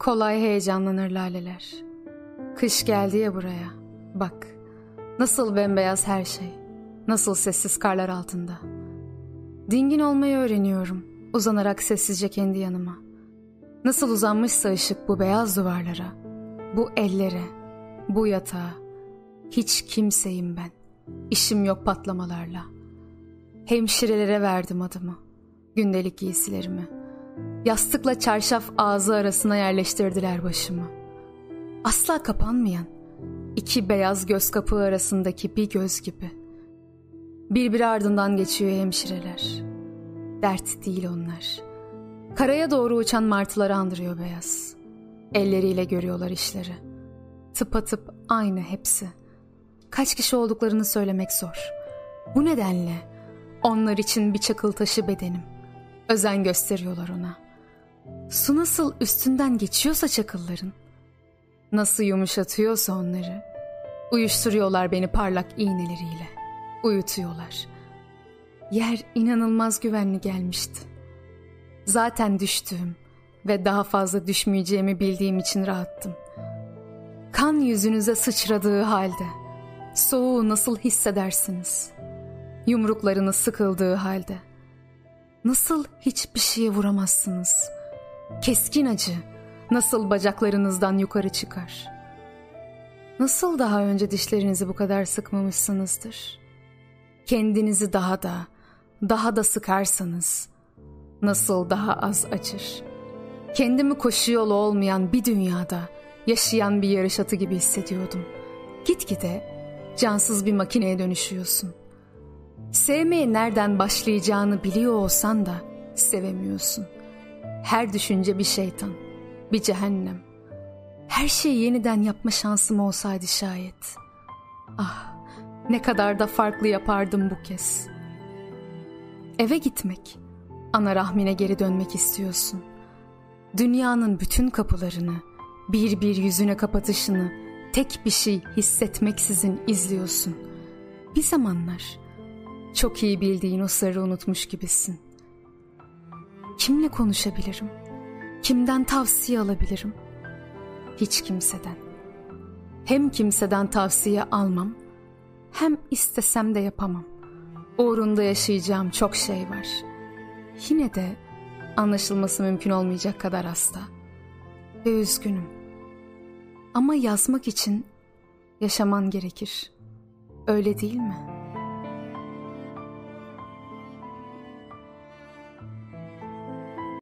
Kolay heyecanlanır laleler. Kış geldi ya buraya. Bak, nasıl bembeyaz her şey. Nasıl sessiz karlar altında. Dingin olmayı öğreniyorum. Uzanarak sessizce kendi yanıma. Nasıl uzanmışsa ışık bu beyaz duvarlara. Bu ellere, bu yatağa. Hiç kimseyim ben. İşim yok patlamalarla. Hemşirelere verdim adımı. Gündelik giysilerimi. Yastıkla çarşaf ağzı arasına yerleştirdiler başımı. Asla kapanmayan, iki beyaz göz kapı arasındaki bir göz gibi. Birbiri ardından geçiyor hemşireler. Dert değil onlar. Karaya doğru uçan martıları andırıyor beyaz. Elleriyle görüyorlar işleri. Tıpatıp aynı hepsi. Kaç kişi olduklarını söylemek zor. Bu nedenle onlar için bir çakıl taşı bedenim. Özen gösteriyorlar ona. Su nasıl üstünden geçiyorsa çakılların, nasıl yumuşatıyorsa onları, uyuşturuyorlar beni parlak iğneleriyle, uyutuyorlar. Yer inanılmaz güvenli gelmişti. Zaten düştüğüm ve daha fazla düşmeyeceğimi bildiğim için rahattım. Kan yüzünüze sıçradığı halde, soğuğu nasıl hissedersiniz? Yumruklarını sıkıldığı halde, nasıl hiçbir şeye vuramazsınız? Keskin acı nasıl bacaklarınızdan yukarı çıkar? Nasıl daha önce dişlerinizi bu kadar sıkmamışsınızdır? Kendinizi daha da, daha da sıkarsanız nasıl daha az acır? Kendimi koşu yolu olmayan bir dünyada yaşayan bir yarış atı gibi hissediyordum. Gitgide cansız bir makineye dönüşüyorsun. Sevmeye nereden başlayacağını biliyor olsan da sevemiyorsun. Her düşünce bir şeytan, bir cehennem. Her şeyi yeniden yapma şansım olsaydı şayet. Ah, ne kadar da farklı yapardım bu kez. Eve gitmek, ana rahmine geri dönmek istiyorsun. Dünyanın bütün kapılarını, bir bir yüzüne kapatışını tek bir şey hissetmeksizin izliyorsun. Bir zamanlar çok iyi bildiğin o sırrı unutmuş gibisin. Kimle konuşabilirim? Kimden tavsiye alabilirim? Hiç kimseden. Hem kimseden tavsiye almam, hem istesem de yapamam. Uğrunda yaşayacağım çok şey var. Yine de anlaşılması mümkün olmayacak kadar hasta. Ve üzgünüm. Ama yazmak için yaşaman gerekir. Öyle değil mi?''